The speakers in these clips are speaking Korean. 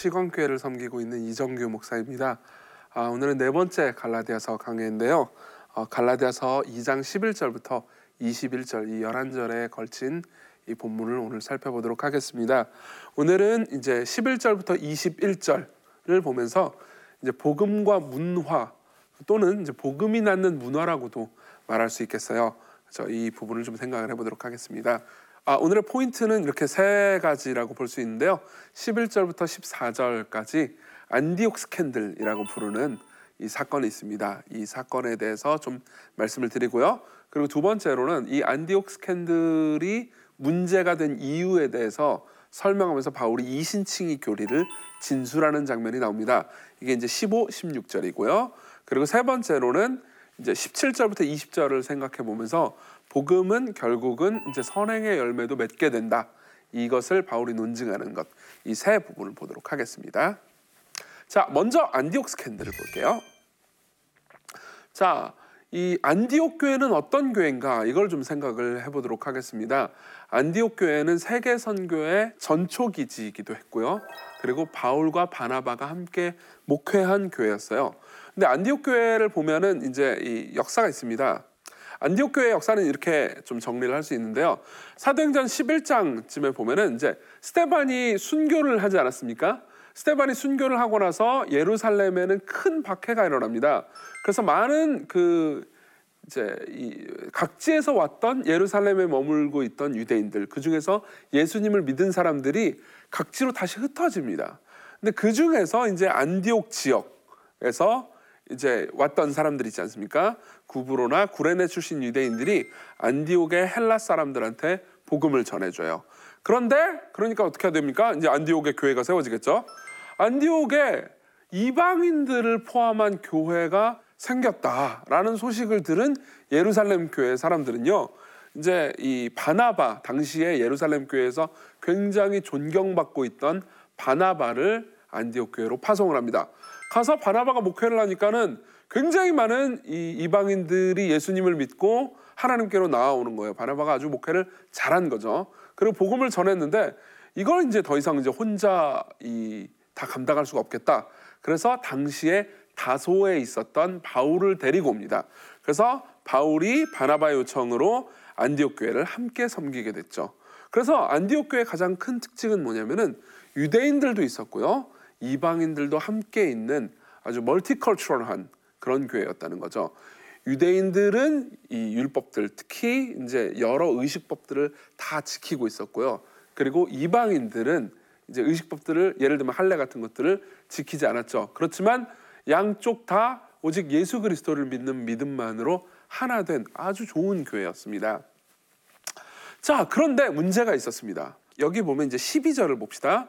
예, 아, 시건교회를 섬기고 있는 이정규 목사입니다. 아, 오늘은 네 번째 갈라디아서 강해인데요. 어, 갈라디아서 2장 11절부터 21절 이 11절에 걸친 이 본문을 오늘 살펴보도록 하겠습니다. 오늘은 이제 11절부터 21절을 보면서 이제 복음과 문화 또는 이제 복음이 낳는 문화라고도 말할 수 있겠어요. 그래서 이 부분을 좀 생각을 해보도록 하겠습니다. 아, 오늘의 포인트는 이렇게 세 가지라고 볼 수 있는데요. 11절부터 14절까지 안디옥 스캔들이라고 부르는 이 사건이 있습니다. 이 사건에 대해서 좀 말씀을 드리고요. 그리고 두 번째로는 이 안디옥 스캔들이 문제가 된 이유에 대해서 설명하면서 바울이 이신칭의 교리를 진술하는 장면이 나옵니다. 이게 이제 15, 16절이고요. 그리고 세 번째로는 이제 17절부터 20절을 생각해 보면서 복음은 결국은 이제 선행의 열매도 맺게 된다. 이것을 바울이 논증하는 것. 이 세 부분을 보도록 하겠습니다. 자, 먼저 안디옥 스캔들을 볼게요. 자, 이 안디옥 교회는 어떤 교회인가 이걸 좀 생각을 해보도록 하겠습니다. 안디옥 교회는 세계 선교의 전초 기지이기도 했고요. 그리고 바울과 바나바가 함께 목회한 교회였어요. 근데 안디옥 교회를 보면은 이제 이 역사가 있습니다. 안디옥 교회의 역사는 이렇게 좀 정리를 할 수 있는데요. 사도행전 11장쯤에 보면은 이제 스테반이 순교를 하지 않았습니까? 스테반이 순교를 하고 나서 예루살렘에는 큰 박해가 일어납니다. 그래서 많은 그 이제 이 각지에서 왔던 예루살렘에 머물고 있던 유대인들 그 중에서 예수님을 믿은 사람들이 각지로 다시 흩어집니다. 근데 그 중에서 이제 안디옥 지역에서 이제 왔던 사람들 있지 않습니까? 구브로나 구레네 출신 유대인들이 안디옥의 헬라 사람들한테 복음을 전해줘요. 그런데 그러니까 어떻게 해야 됩니까? 이제 안디옥의 교회가 세워지겠죠. 안디옥에 이방인들을 포함한 교회가 생겼다라는 소식을 들은 예루살렘 교회 사람들은요. 이제 이 바나바 당시에 예루살렘 교회에서 굉장히 존경받고 있던 바나바를 안디옥 교회로 파송을 합니다. 가서 바나바가 목회를 하니까는 굉장히 많은 이 이방인들이 예수님을 믿고 하나님께로 나아오는 거예요. 바나바가 아주 목회를 잘한 거죠. 그리고 복음을 전했는데 이걸 이제 더 이상 이제 혼자 이 다 감당할 수가 없겠다. 그래서 당시에 다소에 있었던 바울을 데리고 옵니다. 그래서 바울이 바나바의 요청으로 안디옥 교회를 함께 섬기게 됐죠. 그래서 안디옥 교회의 가장 큰 특징은 뭐냐면은 유대인들도 있었고요. 이방인들도 함께 있는 아주 멀티컬처럴한 그런 교회였다는 거죠. 유대인들은 이 율법들 특히 이제 여러 의식법들을 다 지키고 있었고요. 그리고 이방인들은 이제 의식법들을 예를 들면 할례 같은 것들을 지키지 않았죠. 그렇지만 양쪽 다 오직 예수 그리스도를 믿는 믿음만으로 하나 된 아주 좋은 교회였습니다. 자, 그런데 문제가 있었습니다. 여기 보면 이제 12절을 봅시다.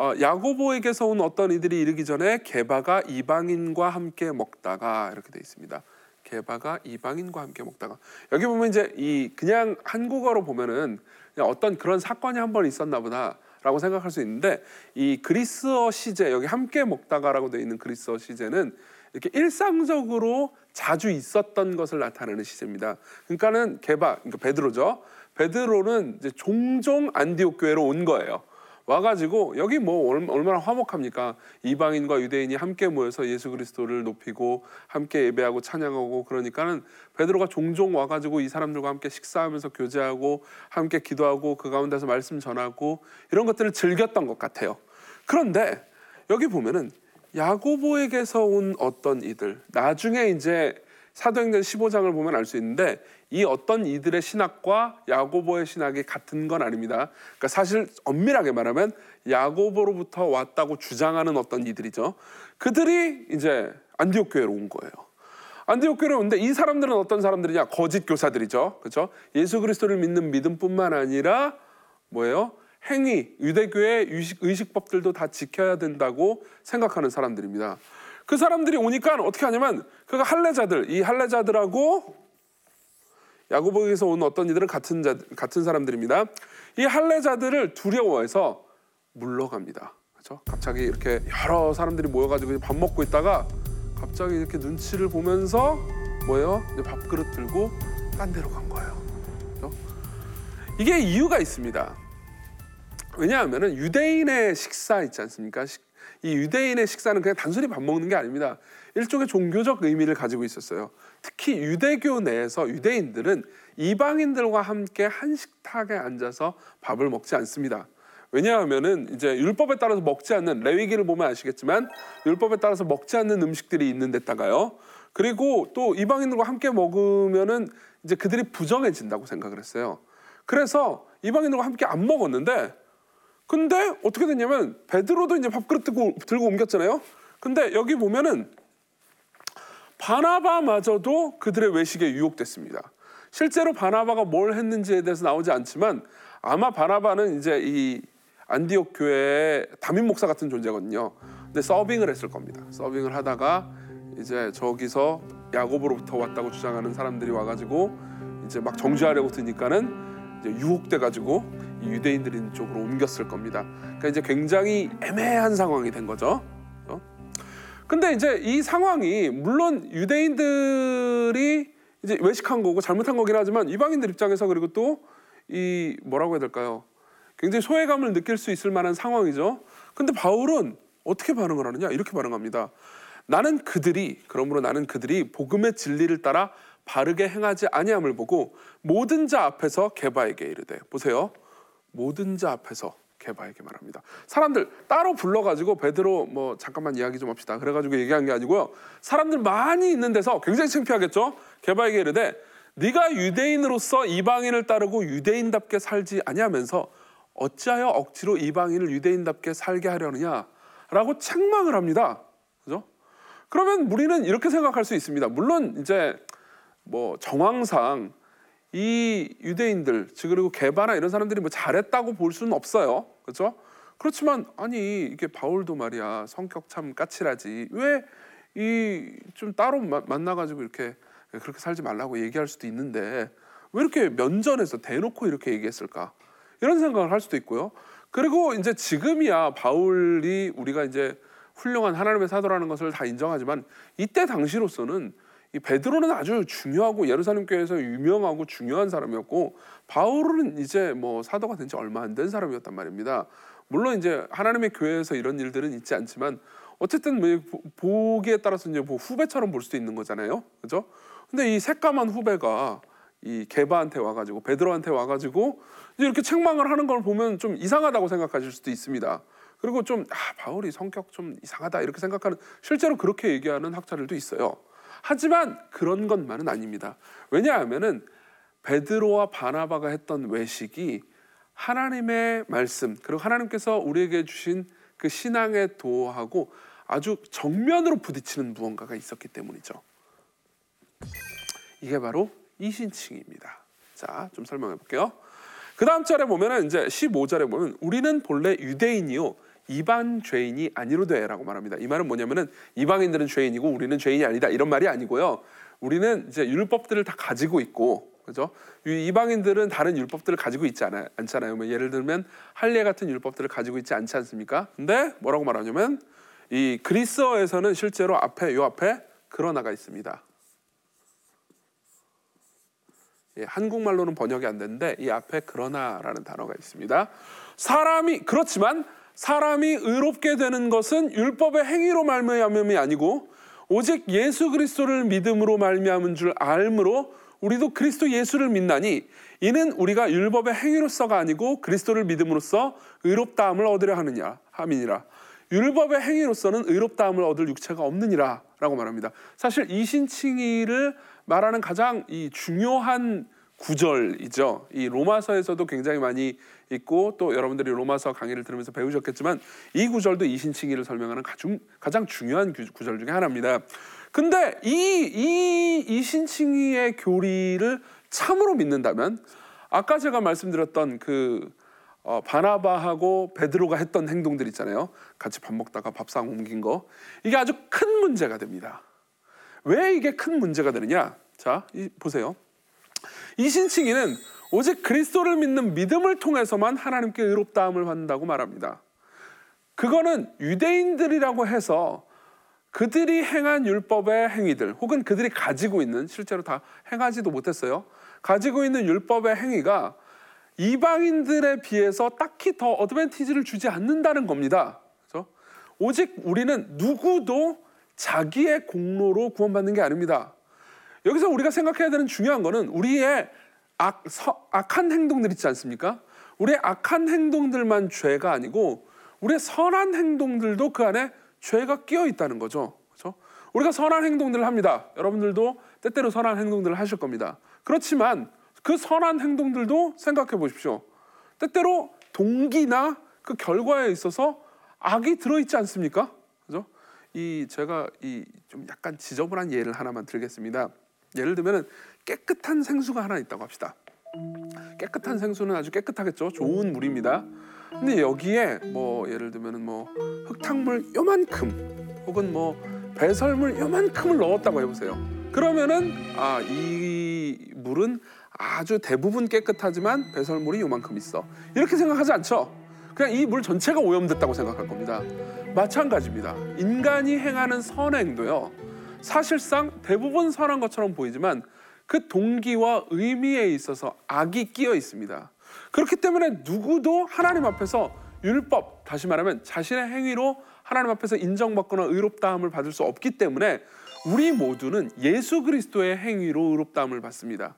어, 야고보에게서 온 어떤 이들이 이르기 전에 게바가 이방인과 함께 먹다가 이렇게 돼 있습니다. 게바가 이방인과 함께 먹다가 여기 보면 이제 이 그냥 한국어로 보면은 그냥 어떤 그런 사건이 한 번 있었나 보다 라고 생각할 수 있는데 이 그리스어 시제 여기 함께 먹다가라고 되어 있는 그리스어 시제는 이렇게 일상적으로 자주 있었던 것을 나타내는 시제입니다. 그러니까는 게바 그러니까 베드로죠. 베드로는 이제 종종 안디옥 교회로 온 거예요. 와가지고 여기 뭐 얼마나 화목합니까? 이방인과 유대인이 함께 모여서 예수 그리스도를 높이고 함께 예배하고 찬양하고 그러니까는 베드로가 종종 와가지고 이 사람들과 함께 식사하면서 교제하고 함께 기도하고 그 가운데서 말씀 전하고 이런 것들을 즐겼던 것 같아요. 그런데 여기 보면은 야고보에게서 온 어떤 이들 나중에 이제 사도행전 15장을 보면 알 수 있는데 이 어떤 이들의 신학과 야고보의 신학이 같은 건 아닙니다. 그러니까 사실 엄밀하게 말하면 야고보로부터 왔다고 주장하는 어떤 이들이죠. 그들이 이제 안디옥 교회로 온 거예요. 안디옥 교회로 오는데 이 사람들은 어떤 사람들이냐? 거짓 교사들이죠. 그렇죠? 예수 그리스도를 믿는 믿음뿐만 아니라 뭐예요? 행위, 유대교의 의식, 의식법들도 다 지켜야 된다고 생각하는 사람들입니다. 그 사람들이 오니까 어떻게 하냐면 그가 할례자들, 이 할례자들하고 야고보에서 온 어떤 이들은 같은 자, 같은 사람들입니다. 이 할례자들을 두려워해서 물러갑니다. 그렇죠? 갑자기 이렇게 여러 사람들이 모여가지고 밥 먹고 있다가 갑자기 이렇게 눈치를 보면서 뭐예요? 이제 밥그릇 들고 딴 데로 간 거예요. 그렇죠? 이게 이유가 있습니다. 왜냐하면 유대인의 식사 있지 않습니까? 이 유대인의 식사는 그냥 단순히 밥 먹는 게 아닙니다. 일종의 종교적 의미를 가지고 있었어요. 특히 유대교 내에서 유대인들은 이방인들과 함께 한 식탁에 앉아서 밥을 먹지 않습니다. 왜냐하면은 이제 율법에 따라서 먹지 않는 레위기를 보면 아시겠지만 율법에 따라서 먹지 않는 음식들이 있는 데다가요. 그리고 또 이방인들과 함께 먹으면은 이제 그들이 부정해진다고 생각을 했어요. 그래서 이방인들과 함께 안 먹었는데 근데 어떻게 됐냐면 베드로도 이제 밥그릇 들고, 들고 옮겼잖아요. 근데 여기 보면은 바나바마저도 그들의 외식에 유혹됐습니다. 실제로 바나바가 뭘 했는지에 대해서 나오지 않지만 아마 바나바는 이제 이 안디옥 교회의 담임 목사 같은 존재거든요. 근데 서빙을 했을 겁니다. 서빙을 하다가 이제 저기서 야곱으로부터 왔다고 주장하는 사람들이 와가지고 이제 막 정죄하려고 드니까는 유혹돼 가지고 유대인들이 있는 쪽으로 옮겼을 겁니다. 그러니까 이제 굉장히 애매한 상황이 된 거죠. 어? 근데 이제 이 상황이 물론 유대인들이 이제 외식한 거고 잘못한 거긴 하지만 이방인들 입장에서 그리고 또 이 뭐라고 해야 될까요? 굉장히 소외감을 느낄 수 있을 만한 상황이죠. 근데 바울은 어떻게 반응을 하느냐? 이렇게 반응합니다. 나는 그들이 그러므로 나는 그들이 복음의 진리를 따라 바르게 행하지 아니함을 보고 모든 자 앞에서 개바에게 이르되 보세요. 모든 자 앞에서 개바에게 말합니다. 사람들 따로 불러가지고 베드로 뭐 잠깐만 이야기 좀 합시다. 그래가지고 얘기한 게 아니고요. 사람들 많이 있는 데서 굉장히 창피하겠죠. 개바에게 이르되 네가 유대인으로서 이방인을 따르고 유대인답게 살지 아니하면서 어찌하여 억지로 이방인을 유대인답게 살게 하려느냐라고 책망을 합니다. 그죠? 그러면 우리는 이렇게 생각할 수 있습니다. 물론 이제 뭐 정황상 이 유대인들 즉 그리고 개바나 이런 사람들이 뭐 잘했다고 볼 수는 없어요. 그렇죠? 그렇지만 아니 이게 바울도 말이야 성격 참 까칠하지 왜 이 좀 따로 만나 가지고 이렇게 그렇게 살지 말라고 얘기할 수도 있는데 왜 이렇게 면전에서 대놓고 이렇게 얘기했을까 이런 생각을 할 수도 있고요. 그리고 이제 지금이야 바울이 우리가 이제 훌륭한 하나님의 사도라는 것을 다 인정하지만 이때 당시로서는 이 베드로는 아주 중요하고 예루살렘 교회에서 유명하고 중요한 사람이었고 바울은 이제 뭐 사도가 된 지 얼마 안 된 사람이었단 말입니다. 물론 이제 하나님의 교회에서 이런 일들은 있지 않지만 어쨌든 뭐 보기에 따라서 이제 뭐 후배처럼 볼 수도 있는 거잖아요. 그죠? 근데 이 새까만 후배가 이 게바한테 와가지고 베드로한테 와가지고 이렇게 책망을 하는 걸 보면 좀 이상하다고 생각하실 수도 있습니다. 그리고 좀 아, 바울이 성격 좀 이상하다 이렇게 생각하는 실제로 그렇게 얘기하는 학자들도 있어요. 하지만 그런 것만은 아닙니다. 왜냐하면은 베드로와 바나바가 했던 외식이 하나님의 말씀 그리고 하나님께서 우리에게 주신 그 신앙의 도하고 아주 정면으로 부딪히는 무언가가 있었기 때문이죠. 이게 바로 이신칭입니다. 자, 좀 설명해 볼게요. 그 다음 절에 보면은 이제 15절에 보면 우리는 본래 유대인이요 이반 죄인이 아니로되라고 말합니다. 이 말은 뭐냐면은 이방인들은 죄인이고 우리는 죄인이 아니다 이런 말이 아니고요. 우리는 이제 율법들을 다 가지고 있고 그죠? 이방인들은 다른 율법들을 가지고 있지 않아, 않잖아요. 뭐 예를 들면 할례 같은 율법들을 가지고 있지 않지 않습니까? 근데 뭐라고 말하냐면 이 그리스어에서는 실제로 앞에 요 앞에 그러나가 있습니다. 예, 한국말로는 번역이 안 되는데 이 앞에 그러나라는 단어가 있습니다. 사람이 그렇지만 사람이 의롭게 되는 것은 율법의 행위로 말미암음이 아니고 오직 예수 그리스도를 믿음으로 말미암은 줄 알므로 우리도 그리스도 예수를 믿나니 이는 우리가 율법의 행위로서가 아니고 그리스도를 믿음으로써 의롭다함을 얻으려 하느냐 함이니라. 율법의 행위로서는 의롭다함을 얻을 육체가 없느니라라고 말합니다. 사실 이 신칭의를 말하는 가장 이 중요한 구절이죠. 이 로마서에서도 굉장히 많이 있고 또 여러분들이 로마서 강의를 들으면서 배우셨겠지만 이 구절도 이신칭의를 설명하는 가장, 가장 중요한 구절 중에 하나입니다. 근데 이, 이 이신칭의의 교리를 참으로 믿는다면 아까 제가 말씀드렸던 그 어, 바나바하고 베드로가 했던 행동들 있잖아요. 같이 밥 먹다가 밥상 옮긴 거. 이게 아주 큰 문제가 됩니다. 왜 이게 큰 문제가 되느냐? 자, 이, 보세요. 이 신칭의는 오직 그리스도를 믿는 믿음을 통해서만 하나님께 의롭다함을 받는다고 말합니다. 그거는 유대인들이라고 해서 그들이 행한 율법의 행위들 혹은 그들이 가지고 있는 실제로 다 행하지도 못했어요. 가지고 있는 율법의 행위가 이방인들에 비해서 딱히 더 어드밴티지를 주지 않는다는 겁니다. 그렇죠? 오직 우리는 누구도 자기의 공로로 구원받는 게 아닙니다. 여기서 우리가 생각해야 되는 중요한 거는 우리의 악, 서, 악한 행동들 있지 않습니까? 우리의 악한 행동들만 죄가 아니고 우리의 선한 행동들도 그 안에 죄가 끼어 있다는 거죠. 그렇죠? 우리가 선한 행동들을 합니다. 여러분들도 때때로 선한 행동들을 하실 겁니다. 그렇지만 그 선한 행동들도 생각해 보십시오. 때때로 동기나 그 결과에 있어서 악이 들어있지 않습니까? 그죠? 이 제가 이 좀 약간 지저분한 예를 하나만 들겠습니다. 예를 들면은 깨끗한 생수가 하나 있다고 합시다. 깨끗한 생수는 아주 깨끗하겠죠. 좋은 물입니다. 근데 여기에 뭐 예를 들면은 뭐 흙탕물 요만큼 혹은 뭐 배설물 요만큼을 넣었다고 해보세요. 그러면은 아 이 물은 아주 대부분 깨끗하지만 배설물이 요만큼 있어. 이렇게 생각하지 않죠. 그냥 이 물 전체가 오염됐다고 생각할 겁니다. 마찬가지입니다. 인간이 행하는 선행도요. 사실상 대부분 선한 것처럼 보이지만 그 동기와 의미에 있어서 악이 끼어 있습니다. 그렇기 때문에 누구도 하나님 앞에서 율법, 다시 말하면 자신의 행위로 하나님 앞에서 인정받거나 의롭다함을 받을 수 없기 때문에 우리 모두는 예수 그리스도의 행위로 의롭다함을 받습니다.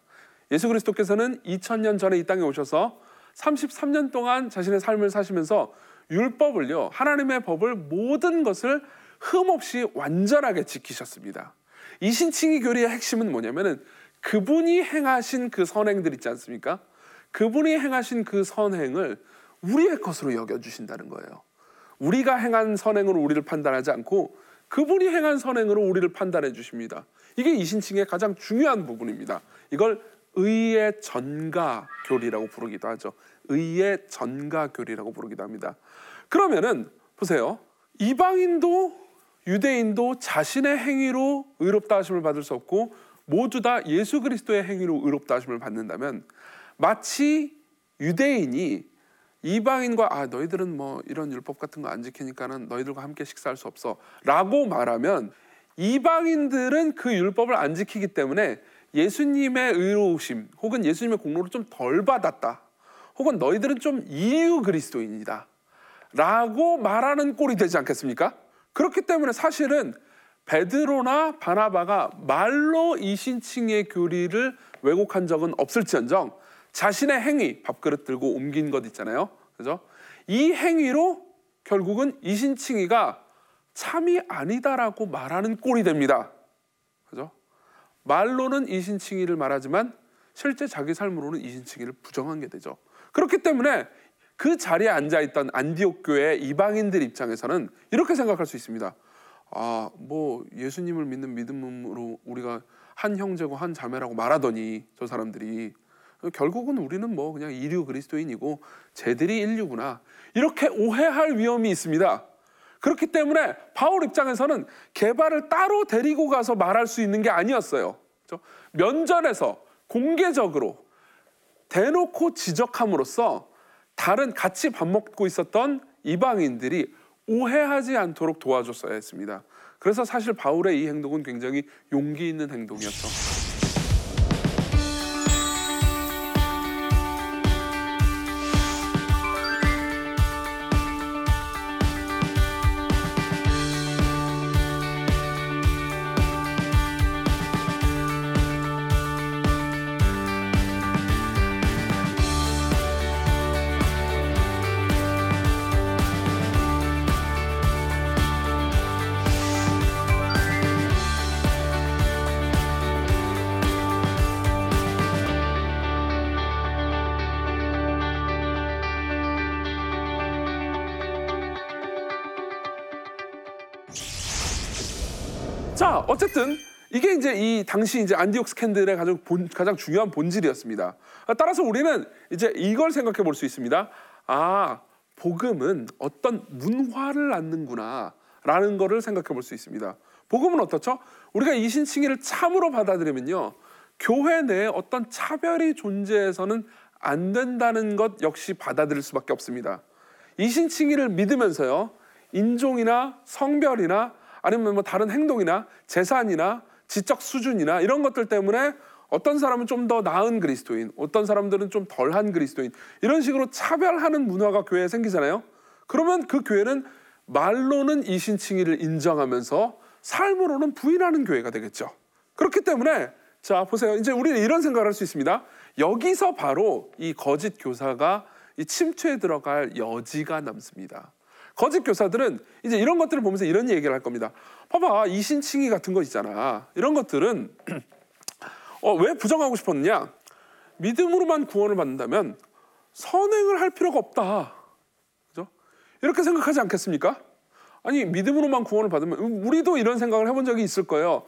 예수 그리스도께서는 2000년 전에 이 땅에 오셔서 33년 동안 자신의 삶을 사시면서 율법을요, 하나님의 법을 모든 것을 흠 없이 완전하게 지키셨습니다. 이 신칭의 교리의 핵심은 뭐냐면은 그분이 행하신 그 선행들 있지 않습니까? 그분이 행하신 그 선행을 우리의 것으로 여겨주신다는 거예요. 우리가 행한 선행으로 우리를 판단하지 않고 그분이 행한 선행으로 우리를 판단해 주십니다. 이게 이신칭의 가장 중요한 부분입니다. 이걸 의의 전가 교리라고 부르기도 하죠. 의의 전가 교리라고 부르기도 합니다. 그러면은 보세요. 이방인도 유대인도 자신의 행위로 의롭다 하심을 받을 수 없고 모두 다 예수 그리스도의 행위로 의롭다 하심을 받는다면 마치 유대인이 이방인과 아 너희들은 뭐 이런 율법 같은 거 안 지키니까는 너희들과 함께 식사할 수 없어라고 말하면 이방인들은 그 율법을 안 지키기 때문에 예수님의 의로우심 혹은 예수님의 공로를 좀 덜 받았다. 혹은 너희들은 좀 이유 그리스도인이다. 라고 말하는 꼴이 되지 않겠습니까? 그렇기 때문에 사실은 베드로나 바나바가 말로 이 신칭의 교리를 왜곡한 적은 없을지언정 자신의 행위, 밥그릇 들고 옮긴 것 있잖아요. 그죠? 이 행위로 결국은 이신칭이가 참이 아니다라고 말하는 꼴이 됩니다. 그죠? 말로는 이신칭이를 말하지만 실제 자기 삶으로는 이신칭이를 부정한 게 되죠. 그렇기 때문에 그 자리에 앉아 있던 안디옥 교회 이방인들 입장에서는 이렇게 생각할 수 있습니다. 아, 뭐 예수님을 믿는 믿음으로 우리가 한 형제고 한 자매라고 말하더니 저 사람들이 결국은 우리는 뭐 그냥 이류 그리스도인이고 쟤들이 인류구나 이렇게 오해할 위험이 있습니다. 그렇기 때문에 바울 입장에서는 개발을 따로 데리고 가서 말할 수 있는 게 아니었어요. 그렇죠? 면전에서 공개적으로 대놓고 지적함으로써 다른 같이 밥 먹고 있었던 이방인들이 오해하지 않도록 도와줬어야 했습니다. 그래서 사실 바울의 이 행동은 굉장히 용기 있는 행동이었죠. 어쨌든 이게 이제 이 당시 이제 안디옥 스캔들의 가장 본, 가장 중요한 본질이었습니다. 따라서 우리는 이제 이걸 생각해 볼 수 있습니다. 아, 복음은 어떤 문화를 낳는구나라는 거를 생각해 볼 수 있습니다. 복음은 어떻죠? 우리가 이 신칭의를 참으로 받아들이면요. 교회 내에 어떤 차별이 존재해서는 안 된다는 것 역시 받아들일 수밖에 없습니다. 이 신칭의를 믿으면서요. 인종이나 성별이나 아니면 뭐 다른 행동이나 재산이나 지적 수준이나 이런 것들 때문에 어떤 사람은 좀 더 나은 그리스도인, 어떤 사람들은 좀 덜한 그리스도인 이런 식으로 차별하는 문화가 교회에 생기잖아요. 그러면 그 교회는 말로는 이신칭의를 인정하면서 삶으로는 부인하는 교회가 되겠죠. 그렇기 때문에 자 보세요. 이제 우리는 이런 생각을 할 수 있습니다. 여기서 바로 이 거짓 교사가 이 침투에 들어갈 여지가 남습니다. 거짓 교사들은 이제 이런 것들을 보면서 이런 얘기를 할 겁니다. 봐봐 이신칭의 같은 거 있잖아. 이런 것들은 어, 왜 부정하고 싶었느냐? 믿음으로만 구원을 받는다면 선행을 할 필요가 없다. 그죠? 이렇게 생각하지 않겠습니까? 아니 믿음으로만 구원을 받으면 우리도 이런 생각을 해본 적이 있을 거예요.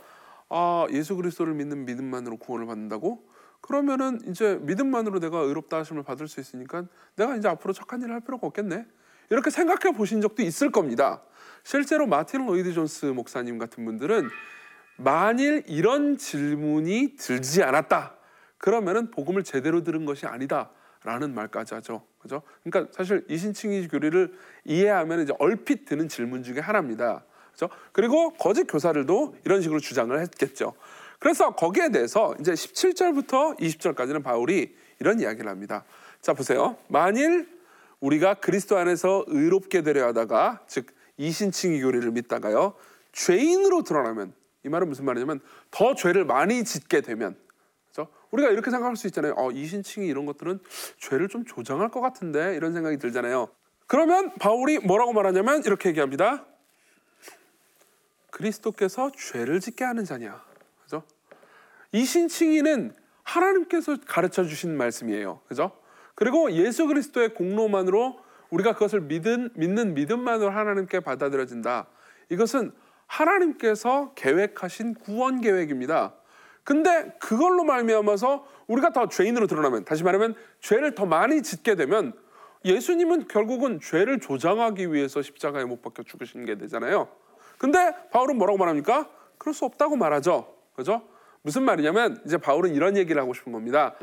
아 예수 그리스도를 믿는 믿음만으로 구원을 받는다고? 그러면은 이제 믿음만으로 내가 의롭다 하심을 받을 수 있으니까 내가 이제 앞으로 착한 일을 할 필요가 없겠네. 이렇게 생각해 보신 적도 있을 겁니다. 실제로 마틴 로이드 존스 목사님 같은 분들은 만일 이런 질문이 들지 않았다. 그러면은 복음을 제대로 들은 것이 아니다 라는 말까지 하죠. 그죠? 그러니까 사실 이신칭의 교리를 이해하면 이제 얼핏 드는 질문 중에 하나입니다. 그죠? 그리고 거짓 교사들도 이런 식으로 주장을 했겠죠. 그래서 거기에 대해서 이제 17절부터 20절까지는 바울이 이런 이야기를 합니다. 자, 보세요. 만일 우리가 그리스도 안에서 의롭게 되려 하다가 즉 이신칭의 교리를 믿다가요. 죄인으로 드러나면 이 말은 무슨 말이냐면 더 죄를 많이 짓게 되면 그렇죠? 우리가 이렇게 생각할 수 있잖아요. 어, 이신칭이 이런 것들은 죄를 좀 조장할 것 같은데 이런 생각이 들잖아요. 그러면 바울이 뭐라고 말하냐면 이렇게 얘기합니다. 그리스도께서 죄를 짓게 하는 자냐. 그죠? 이신칭이는 하나님께서 가르쳐 주신 말씀이에요. 그죠? 그리고 예수 그리스도의 공로만으로 우리가 그것을 믿은, 믿는 믿음만으로 하나님께 받아들여진다. 이것은 하나님께서 계획하신 구원 계획입니다. 근데 그걸로 말미암아서 우리가 더 죄인으로 드러나면 다시 말하면 죄를 더 많이 짓게 되면 예수님은 결국은 죄를 조장하기 위해서 십자가에 못 박혀 죽으신 게 되잖아요. 근데 바울은 뭐라고 말합니까? 그럴 수 없다고 말하죠. 그죠? 무슨 말이냐면 이제 바울은 이런 얘기를 하고 싶은 겁니다.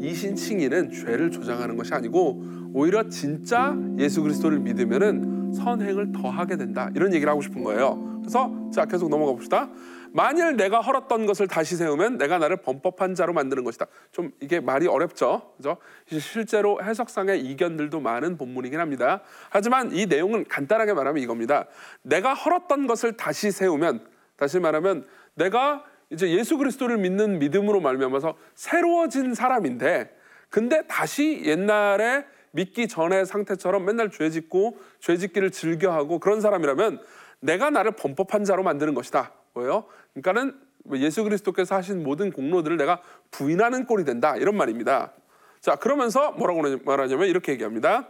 이 신칭의는 죄를 조장하는 것이 아니고 오히려 진짜 예수 그리스도를 믿으면은 선행을 더 하게 된다. 이런 얘기를 하고 싶은 거예요. 그래서 자 계속 넘어가 봅시다. 만일 내가 헐었던 것을 다시 세우면 내가 나를 범법한 자로 만드는 것이다. 좀 이게 말이 어렵죠. 그죠? 실제로 해석상의 이견들도 많은 본문이긴 합니다. 하지만 이 내용은 간단하게 말하면 이겁니다. 내가 헐었던 것을 다시 세우면 다시 말하면 내가 이제 예수 그리스도를 믿는 믿음으로 말미암아서 새로워진 사람인데 근데 다시 옛날에 믿기 전의 상태처럼 맨날 죄 짓고 죄 짓기를 즐겨하고 그런 사람이라면 내가 나를 범법한 자로 만드는 것이다. 뭐예요? 그러니까는 예수 그리스도께서 하신 모든 공로들을 내가 부인하는 꼴이 된다. 이런 말입니다. 자, 그러면서 뭐라고 말하냐면 이렇게 얘기합니다.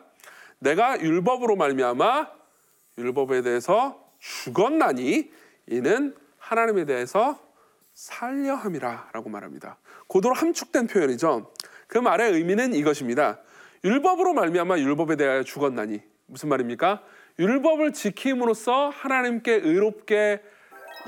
내가 율법으로 말미암아 율법에 대해서 죽었나니 이는 하나님에 대해서 살려 함이라 라고 말합니다. 고도로 함축된 표현이죠. 그 말의 의미는 이것입니다. 율법으로 말미암아 율법에 대하여 죽었나니 무슨 말입니까? 율법을 지킴으로써 하나님께 의롭게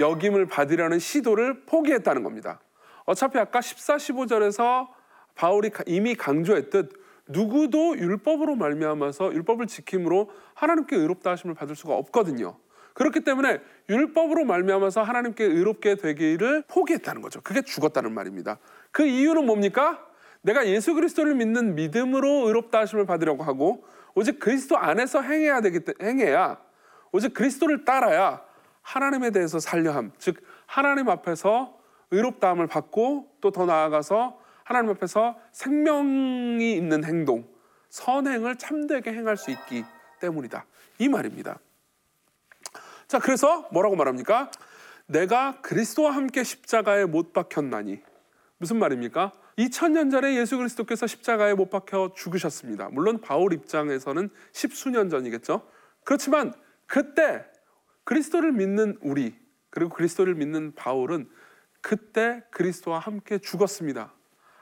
여김을 받으려는 시도를 포기했다는 겁니다. 어차피 아까 14, 15절에서 바울이 이미 강조했듯 누구도 율법으로 말미암아서 율법을 지킴으로 하나님께 의롭다 하심을 받을 수가 없거든요. 그렇기 때문에 율법으로 말미암아서 하나님께 의롭게 되기를 포기했다는 거죠. 그게 죽었다는 말입니다. 그 이유는 뭡니까? 내가 예수 그리스도를 믿는 믿음으로 의롭다 하심을 받으려고 하고 오직 그리스도 안에서 행해야 되기 행해야 오직 그리스도를 따라야 하나님에 대해서 살려함 즉 하나님 앞에서 의롭다함을 받고 또 더 나아가서 하나님 앞에서 생명이 있는 행동 선행을 참되게 행할 수 있기 때문이다 이 말입니다. 자 그래서 뭐라고 말합니까? 내가 그리스도와 함께 십자가에 못 박혔나니 무슨 말입니까? 2000년 전에 예수 그리스도께서 십자가에 못 박혀 죽으셨습니다. 물론 바울 입장에서는 십수년 전이겠죠. 그렇지만 그때 그리스도를 믿는 우리 그리고 그리스도를 믿는 바울은 그때 그리스도와 함께 죽었습니다.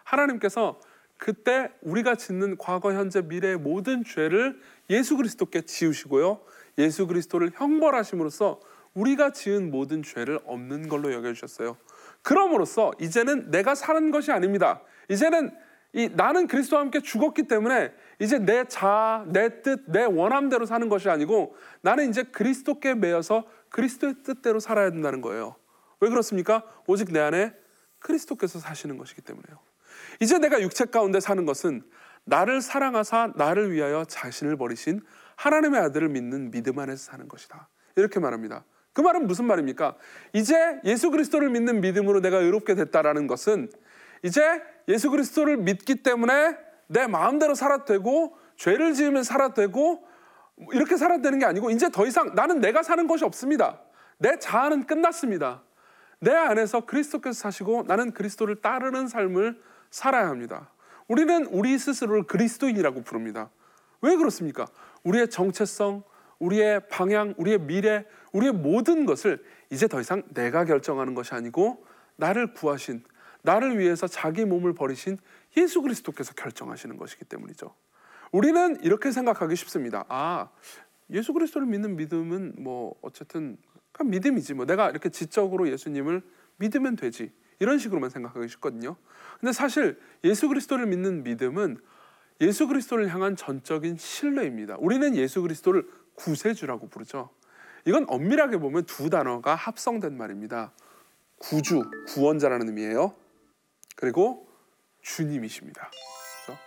하나님께서 그때 우리가 짓는 과거, 현재, 미래의 모든 죄를 예수 그리스도께 지우시고요. 예수 그리스도를 형벌하심으로써 우리가 지은 모든 죄를 없는 걸로 여겨주셨어요. 그럼으로써 이제는 내가 사는 것이 아닙니다. 이제는 이 나는 그리스도와 함께 죽었기 때문에 이제 내 자아, 내 뜻, 내 원함대로 사는 것이 아니고 나는 이제 그리스도께 매여서 그리스도의 뜻대로 살아야 된다는 거예요. 왜 그렇습니까? 오직 내 안에 그리스도께서 사시는 것이기 때문에요. 이제 내가 육체 가운데 사는 것은 나를 사랑하사 나를 위하여 자신을 버리신 하나님의 아들을 믿는 믿음 안에서 사는 것이다. 이렇게 말합니다. 그 말은 무슨 말입니까? 이제 예수 그리스도를 믿는 믿음으로 내가 의롭게 됐다라는 것은 이제 예수 그리스도를 믿기 때문에 내 마음대로 살아도 되고 죄를 지으면 살아도 되고 이렇게 살아야 되는 게 아니고 이제 더 이상 나는 내가 사는 것이 없습니다. 내 자아는 끝났습니다. 내 안에서 그리스도께서 사시고 나는 그리스도를 따르는 삶을 살아야 합니다. 우리는 우리 스스로를 그리스도인이라고 부릅니다. 왜 그렇습니까? 우리의 정체성, 우리의 방향, 우리의 미래, 우리의 모든 것을 이제 더 이상 내가 결정하는 것이 아니고 나를 구하신, 나를 위해서 자기 몸을 버리신 예수 그리스도께서 결정하시는 것이기 때문이죠. 우리는 이렇게 생각하기 쉽습니다. 아, 예수 그리스도를 믿는 믿음은 뭐 어쨌든 믿음이지 뭐 내가 이렇게 지적으로 예수님을 믿으면 되지 이런 식으로만 생각하기 쉽거든요. 근데 사실 예수 그리스도를 믿는 믿음은 예수 그리스도를 향한 전적인 신뢰입니다. 우리는 예수 그리스도를 구세주라고 부르죠. 이건 엄밀하게 보면 두 단어가 합성된 말입니다. 구주, 구원자라는 의미예요. 그리고 주님이십니다. 그렇죠?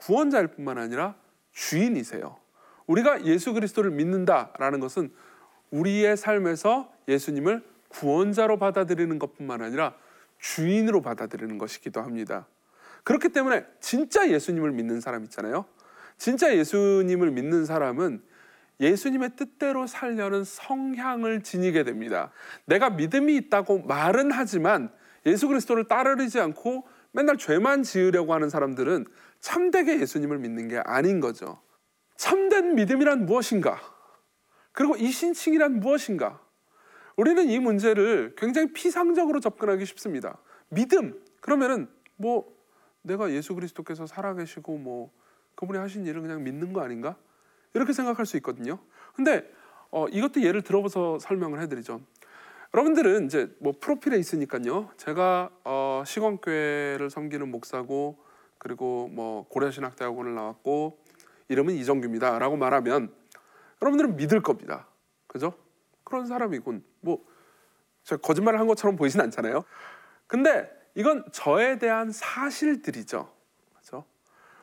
구원자일 뿐만 아니라 주인이세요. 우리가 예수 그리스도를 믿는다라는 것은 우리의 삶에서 예수님을 구원자로 받아들이는 것뿐만 아니라 주인으로 받아들이는 것이기도 합니다. 그렇기 때문에 진짜 예수님을 믿는 사람 있잖아요. 진짜 예수님을 믿는 사람은 예수님의 뜻대로 살려는 성향을 지니게 됩니다. 내가 믿음이 있다고 말은 하지만 예수 그리스도를 따르지 않고 맨날 죄만 지으려고 하는 사람들은 참되게 예수님을 믿는 게 아닌 거죠. 참된 믿음이란 무엇인가? 그리고 이 신칭이란 무엇인가? 우리는 이 문제를 굉장히 피상적으로 접근하기 쉽습니다. 믿음 그러면은 뭐 내가 예수 그리스도께서 살아계시고 뭐 그분이 하신 일을 그냥 믿는 거 아닌가? 이렇게 생각할 수 있거든요. 근데 어, 이것도 예를 들어서 설명을 해드리죠. 여러분들은 이제 뭐 프로필에 있으니까요. 제가 어, 시건교회를 섬기는 목사고 그리고 뭐 고려신학대학원을 나왔고 이름은 이정규입니다라고 말하면 여러분들은 믿을 겁니다. 그죠? 그런 사람이군. 뭐 제가 거짓말을 한 것처럼 보이진 않잖아요. 근데 이건 저에 대한 사실들이죠. 그죠?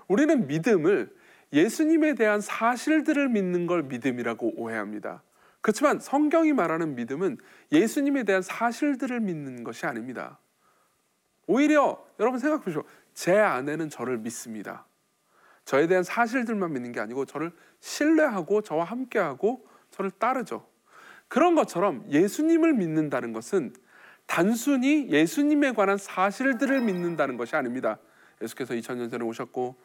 우리는 믿음을 예수님에 대한 사실들을 믿는 걸 믿음이라고 오해합니다. 그렇지만 성경이 말하는 믿음은 예수님에 대한 사실들을 믿는 것이 아닙니다. 오히려 여러분 생각해 보시오. 제 아내는 저를 믿습니다. 저에 대한 사실들만 믿는 게 아니고 저를 신뢰하고 저와 함께하고 저를 따르죠. 그런 것처럼 예수님을 믿는다는 것은 단순히 예수님에 관한 사실들을 믿는다는 것이 아닙니다. 예수께서 2000년 전에 오셨고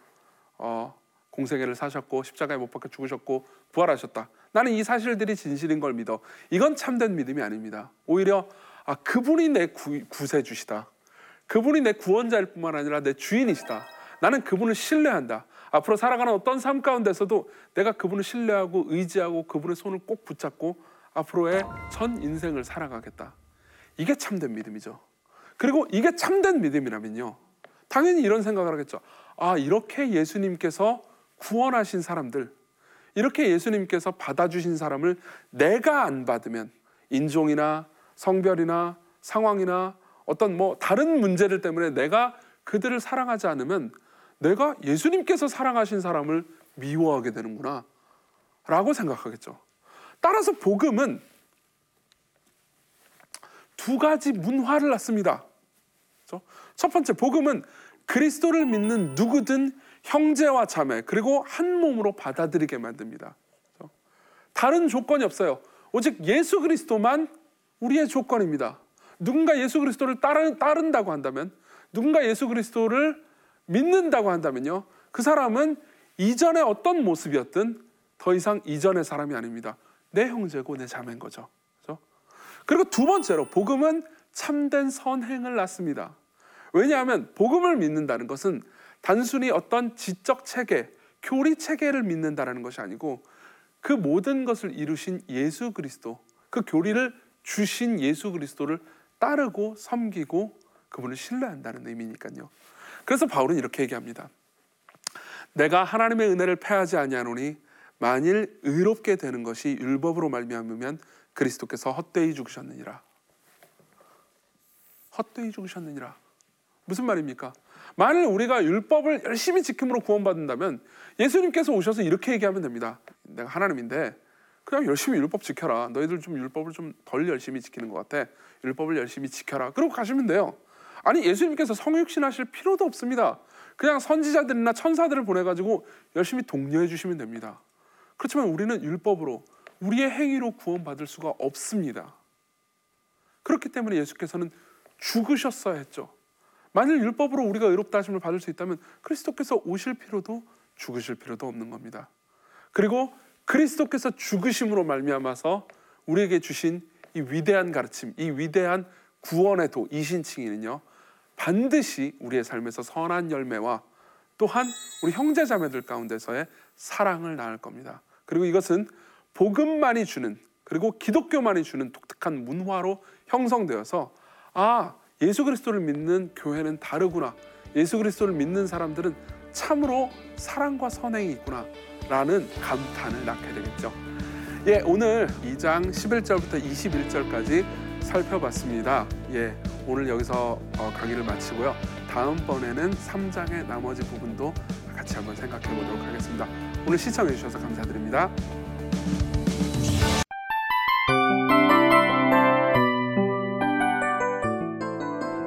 어, 공생애를 사셨고 십자가에 못 박혀 죽으셨고 부활하셨다. 나는 이 사실들이 진실인 걸 믿어. 이건 참된 믿음이 아닙니다. 오히려 아, 그분이 내 구, 구세주시다. 그분이 내 구원자일 뿐만 아니라 내 주인이시다. 나는 그분을 신뢰한다. 앞으로 살아가는 어떤 삶 가운데서도 내가 그분을 신뢰하고 의지하고 그분의 손을 꼭 붙잡고 앞으로의 전 인생을 살아가겠다. 이게 참된 믿음이죠. 그리고 이게 참된 믿음이라면요. 당연히 이런 생각을 하겠죠. 아, 이렇게 예수님께서 구원하신 사람들, 이렇게 예수님께서 받아주신 사람을 내가 안 받으면 인종이나 성별이나 상황이나 어떤 뭐 다른 문제들 때문에 내가 그들을 사랑하지 않으면 내가 예수님께서 사랑하신 사람을 미워하게 되는구나 라고 생각하겠죠. 따라서 복음은 두 가지 문화를 낳습니다. 첫 번째, 복음은 그리스도를 믿는 누구든 형제와 자매 그리고 한 몸으로 받아들이게 만듭니다. 다른 조건이 없어요. 오직 예수 그리스도만 우리의 조건입니다. 누군가 예수 그리스도를 따른, 따른다고 한다면, 누군가 예수 그리스도를 믿는다고 한다면요, 그 사람은 이전의 어떤 모습이었든 더 이상 이전의 사람이 아닙니다. 내 형제고 내 자매인 거죠. 그리고 두 번째로 복음은 참된 선행을 낳습니다. 왜냐하면 복음을 믿는다는 것은 단순히 어떤 지적 체계, 교리 체계를 믿는다라는 것이 아니고 그 모든 것을 이루신 예수 그리스도, 그 교리를 주신 예수 그리스도를 따르고 섬기고 그분을 신뢰한다는 의미니까요. 그래서 바울은 이렇게 얘기합니다. 내가 하나님의 은혜를 패하지 아니하노니 만일 의롭게 되는 것이 율법으로 말미암으면 그리스도께서 헛되이 죽으셨느니라. 헛되이 죽으셨느니라. 무슨 말입니까? 만일 우리가 율법을 열심히 지킴으로 구원받는다면 예수님께서 오셔서 이렇게 얘기하면 됩니다. 내가 하나님인데 그냥 열심히 율법 지켜라. 너희들 좀 율법을 좀 덜 열심히 지키는 것 같아. 율법을 열심히 지켜라. 그러고 가시면 돼요. 아니 예수님께서 성육신하실 필요도 없습니다. 그냥 선지자들이나 천사들을 보내가지고 열심히 독려해 주시면 됩니다. 그렇지만 우리는 율법으로 우리의 행위로 구원받을 수가 없습니다. 그렇기 때문에 예수께서는 죽으셨어야 했죠. 만일 율법으로 우리가 의롭다 하심을 받을 수 있다면 그리스도께서 오실 필요도 죽으실 필요도 없는 겁니다. 그리고 그리스도께서 죽으심으로 말미암아서 우리에게 주신 이 위대한 가르침, 이 위대한 구원의 도 이 신칭이는요. 반드시 우리의 삶에서 선한 열매와 또한 우리 형제 자매들 가운데서의 사랑을 낳을 겁니다. 그리고 이것은 복음만이 주는 그리고 기독교만이 주는 독특한 문화로 형성되어서 아 예수 그리스도를 믿는 교회는 다르구나. 예수 그리스도를 믿는 사람들은 참으로 사랑과 선행이 있구나. 라는 감탄을 낳게 되겠죠. 예, 오늘 2장 11절부터 21절까지 살펴봤습니다. 예, 오늘 여기서 어, 강의를 마치고요. 다음번에는 3장의 나머지 부분도 같이 한번 생각해 보도록 하겠습니다. 오늘 시청해 주셔서 감사드립니다.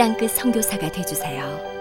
땅끝 선교사가 되주세요.